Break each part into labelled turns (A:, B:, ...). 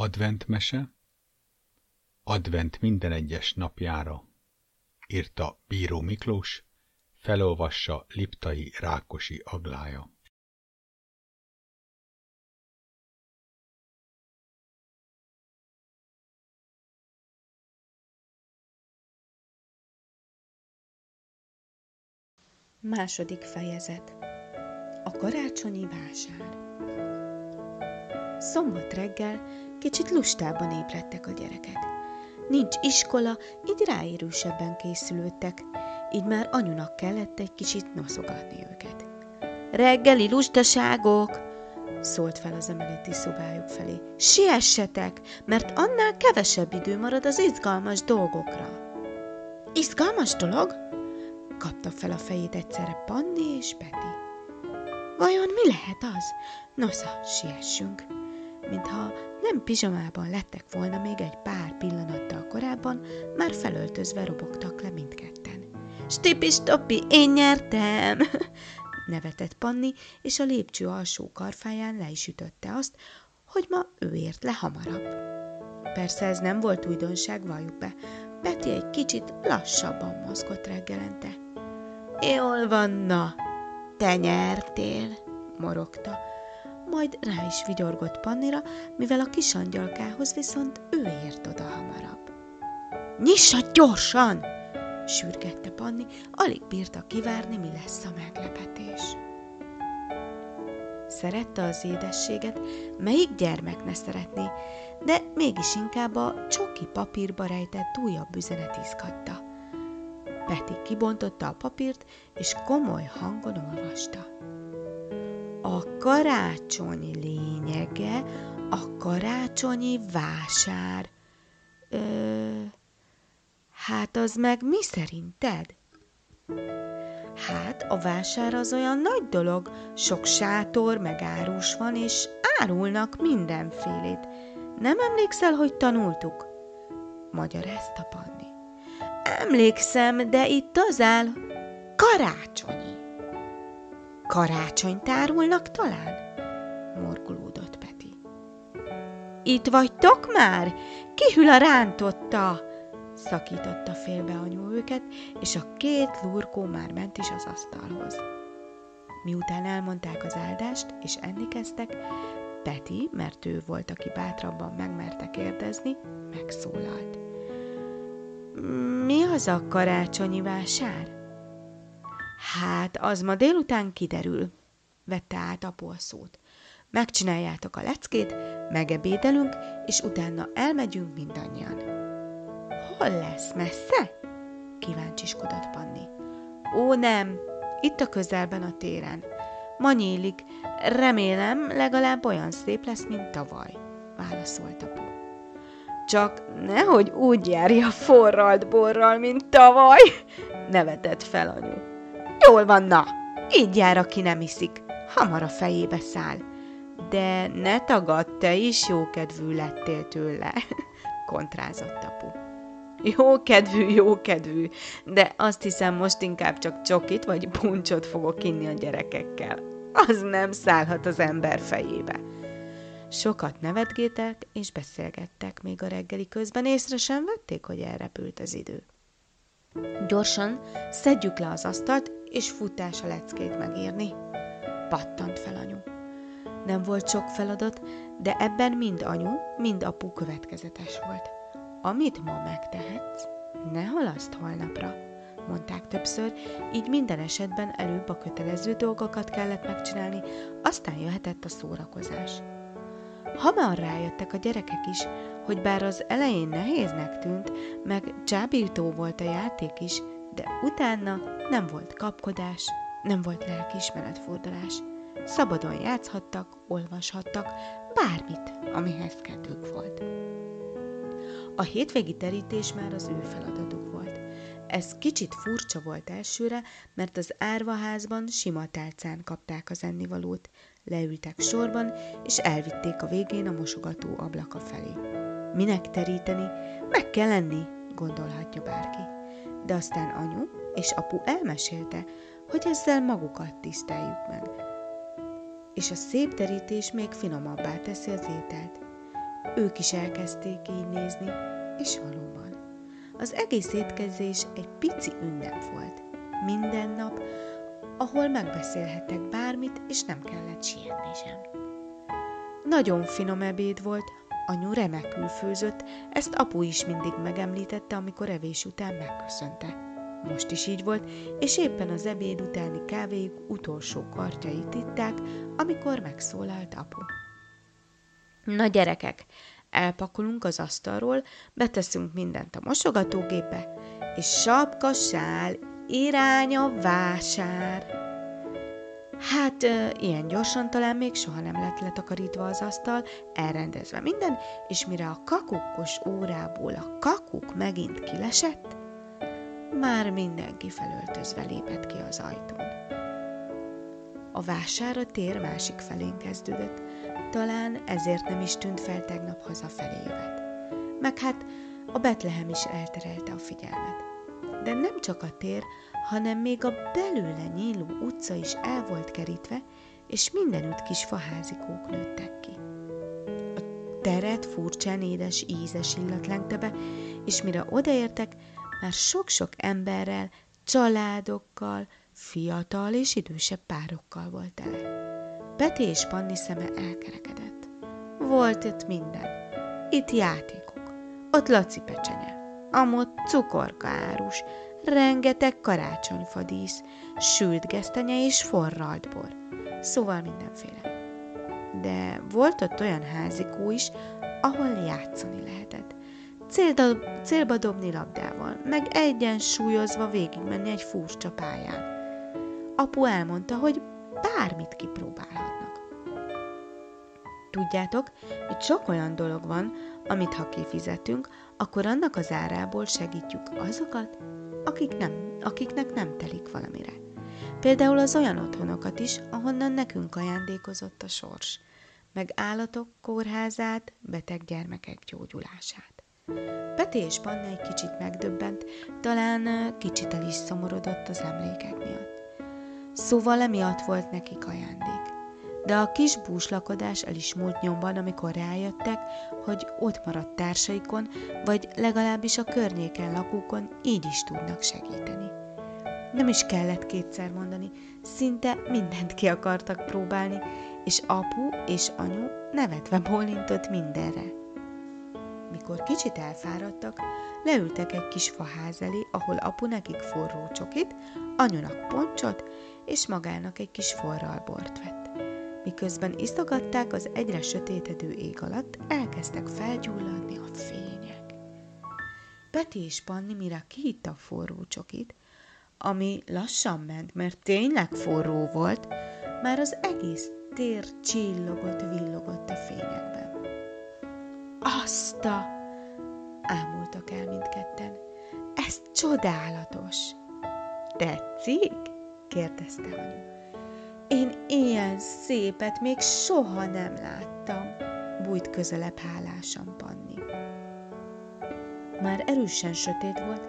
A: Adventmese Advent minden egyes napjára. Írta Bíró Miklós, felolvassa Liptai Rákosi Aglája.
B: Második fejezet. A karácsonyi vásár. Szombat reggel kicsit lustában ébredtek a gyerekek. Nincs iskola, így ráérősebben készülődtek, így már anyunak kellett egy kicsit noszogatni őket. Reggeli lustaságok! szólt fel az emeleti szobájuk felé. Siessetek, mert annál kevesebb idő marad az izgalmas dolgokra. Izgalmas dolog? kapta fel a fejét egyszerre Panni és Peti. Vajon mi lehet az? Nosza, siessünk! Mintha nem pizsamában lettek volna még egy pár pillanattal korábban, már felöltözve robogtak le mindketten. Stipi-stopi, én nyertem! nevetett Panni, és a lépcső alsó karfáján le is ütötte azt, hogy ma ő ért le hamarabb. Persze ez nem volt újdonság, valljuk be. Peti egy kicsit lassabban mozgott reggelente. Jól van, na, te nyertél, morogta, majd rá is vigyorgott Pannira, mivel a kis angyalkához viszont ő ért oda hamarabb. Nyissa gyorsan! sürgette Panni, alig bírta kivárni, mi lesz a meglepetés. Szerette az édességet, melyik gyermek ne szeretné, de mégis inkább a csoki papírba rejtett újabb üzenet izgatta. Peti kibontotta a papírt, és komoly hangon olvasta. A karácsony lényege a karácsonyi vásár. Ö, hát az meg mi szerinted? Hát a vásár az olyan nagy dolog, sok sátor, meg árus van, és árulnak mindenfélét. Nem emlékszel, hogy tanultuk? Magyarázta Panni. Emlékszem, de itt az áll karácsonyi. Karácsonyt árulnak talán? Morgulódott Peti. Itt vagytok már? Ki a rántotta? Szakította félbe anyu őket, és a két lurkó már ment is az asztalhoz. Miután elmondták az áldást, és enni kezdtek, Peti, mert ő volt, aki bátrabban megmerte kérdezni, megszólalt. Mi az a karácsonyi vásár? Hát, az ma délután kiderül, vette át apu a szót. Megcsináljátok a leckét, megebédelünk, és utána elmegyünk mindannyian. Hol lesz, messze? Kíváncsiskodott Panni. Ó, nem, itt a közelben a téren. Ma nyílik, remélem legalább olyan szép lesz, mint tavaly, válaszolt apu. Csak nehogy úgy járja forralt borral, mint tavaly, nevetett fel anyu. Jól van, na, így jár, aki nem iszik, hamar a fejébe száll. De ne tagad, te is jókedvű lettél tőle, kontrázott apu. Jókedvű, jókedvű, de azt hiszem most inkább csak csokit vagy puncsot fogok inni a gyerekekkel. Az nem szállhat az ember fejébe. Sokat nevetgétek és beszélgettek, még a reggeli közben észre sem vették, hogy elrepült az idő. Gyorsan szedjük le az asztalt, és futás a leckét megírni. Pattant fel anyu. Nem volt sok feladat, de ebben mind anyu, mind apu következetes volt. Amit ma megtehetsz, ne halaszt holnapra, mondták többször, így minden esetben előbb a kötelező dolgokat kellett megcsinálni, aztán jöhetett a szórakozás. Hamar rájöttek a gyerekek is, hogy bár az elején nehéznek tűnt, meg csábító volt a játék is, de utána nem volt kapkodás, nem volt lelkiismeretfordulás. Szabadon játszhattak, olvashattak, bármit, amihez kedvük volt. A hétvégi terítés már az ő feladatuk volt. Ez kicsit furcsa volt elsőre, mert az árvaházban sima tálcán kapták az ennivalót, leültek sorban, és elvitték a végén a mosogató ablaka felé. Minek teríteni? Meg kell lenni, gondolhatja bárki. De aztán anyu és apu elmesélte, hogy ezzel magukat tiszteljük meg. És a szép terítés még finomabbá teszi az ételt. ők is elkezdték így nézni, és valóban. Az egész étkezés egy pici ünnep volt. Minden nap, ahol megbeszélhettek bármit, és nem kellett sietni sem. Nagyon finom ebéd volt, anyu remekül főzött, ezt apu is mindig megemlítette, amikor evés után megköszönte. Most is így volt, és éppen az ebéd utáni kávéjuk utolsó kartjait itták, amikor megszólalt apu. Na gyerekek, elpakolunk az asztalról, beteszünk mindent a mosogatógépbe, és sapka, sál, irány a vásár. Hát, ilyen gyorsan talán még soha nem lett letakarítva az asztal, elrendezve minden, és mire a kakukkos órából a kakuk megint kilesett, már mindenki felöltözve lépett ki az ajtón. A vásár a tér másik felén kezdődött, talán ezért nem is tűnt fel tegnap hazafelé jövet. Meg hát a Betlehem is elterelte a figyelmet. De nem csak a tér, hanem még a belőle nyíló utca is el volt kerítve, és mindenütt kis faházikók nőttek ki. A teret furcsán édes ízes illat lengte be, és mire odaértek, már sok-sok emberrel, családokkal, fiatal és idősebb párokkal volt tele. Peti és Panni szeme elkerekedett. Volt itt minden. Itt játékok, ott Laci pecsenye, amott cukorka árus, rengeteg karácsonyfadísz, sült gesztenye és forralt bor. Szóval mindenféle. De volt ott olyan házikó is, ahol játszani lehetett célba dobni labdával, meg egyensúlyozva végigmenni egy furcsa pályán. Apu elmondta, hogy bármit kipróbálhatnak. Tudjátok, hogy sok olyan dolog van, amit ha kifizetünk, akkor annak az árából segítjük azokat, akik nem, akiknek nem telik valamire. Például az olyan otthonokat is, ahonnan nekünk ajándékozott a sors, meg állatok kórházát, beteg gyermekek gyógyulását. Peti és Panna egy kicsit megdöbbent, talán kicsit el is szomorodott az emlékek miatt. Szóval emiatt volt nekik ajándék. De a kis búslakodás el is múlt nyomban, amikor rájöttek, hogy ott maradt társaikon, vagy legalábbis a környéken lakókon így is tudnak segíteni. Nem is kellett kétszer mondani, szinte mindent ki akartak próbálni, és apu és anyu nevetve bólintott mindenre. Mikor kicsit elfáradtak, leültek egy kis faház elé, ahol apu nekik forró csokit, anyunak poncsot, és magának egy kis forralbort vett. Miközben iszogatták az egyre sötétedő ég alatt, elkezdtek felgyulladni a fények. Peti és Panni mire kihitta a forró csokit, ami lassan ment, mert tényleg forró volt, már az egész tér csillogott, villogott a fényekben. Azta! Ámultak el mindketten. Ez csodálatos! Tetszik? kérdezte anyu. Én ilyen szépet még soha nem láttam, bújt közelebb hálásan Panni. Már erősen sötét volt,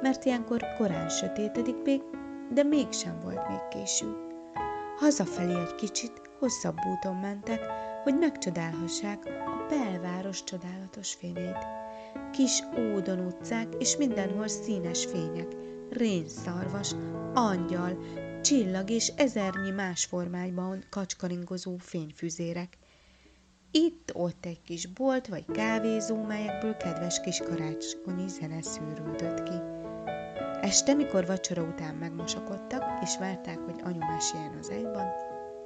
B: mert ilyenkor korán sötétedik még, de mégsem volt még késő. Hazafelé egy kicsit hosszabb úton mentek, hogy megcsodálhassák a belváros csodálatos fényeit. Kis ódon utcák, és mindenhol színes fények, rénszarvas, angyal, csillag és ezernyi más formájban kacskaringozó fényfüzérek. Itt-ott egy kis bolt vagy kávézó, melyekből kedves kis karácsonyi zene szűrődött ki. Este, mikor vacsora után megmosakodtak, és várták, hogy anyu meséljen az egyban,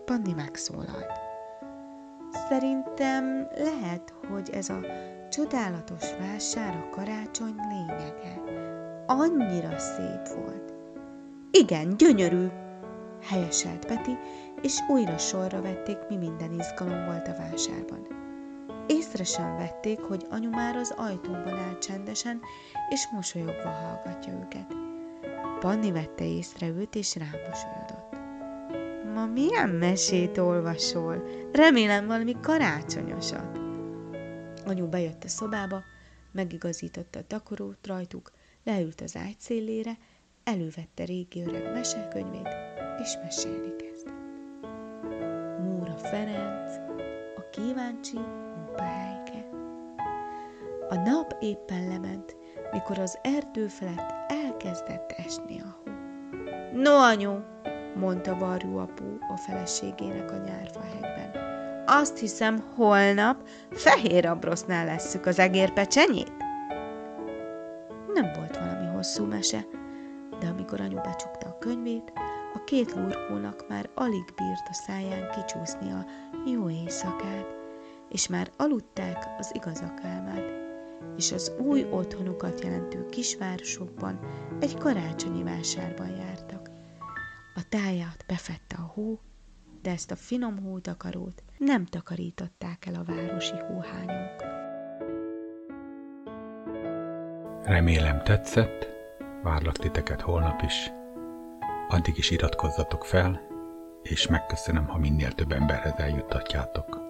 B: Panni megszólalt. Szerintem lehet, hogy ez a csodálatos vásár a karácsony lényege. Annyira szép volt. Igen, gyönyörű, helyeselt Peti, és újra sorra vették, mi minden izgalom volt a vásárban. Észre sem vették, hogy anyu már az ajtóban áll csendesen, és mosolyogva hallgatja őket. Panni vette észre őt, és rámosolyodott ma milyen mesét olvasol? Remélem valami karácsonyosat. Anyu bejött a szobába, megigazította a takarót rajtuk, leült az ágy szélére, elővette régi öreg mesekönyvét, és mesélni kezdett. Móra Ferenc, a kíváncsi munkahelyke. A nap éppen lement, mikor az erdő felett elkezdett esni a hó. No, anyu, mondta Varjú apu a feleségének a nyárfahegyben. Azt hiszem, holnap fehér abrosznál lesszük az egérpecsenyét. Nem volt valami hosszú mese, de amikor anyu becsukta a könyvét, a két lurkónak már alig bírt a száján kicsúszni a jó éjszakát, és már aludták az igazak álmát, és az új otthonukat jelentő kisvárosokban egy karácsonyi vásárban jártak. A táját befette a hó, de ezt a finom hótakarót nem takarították el a városi hóhányok.
A: Remélem tetszett, várlak titeket holnap is. Addig is iratkozzatok fel, és megköszönöm, ha minél több emberhez eljuttatjátok.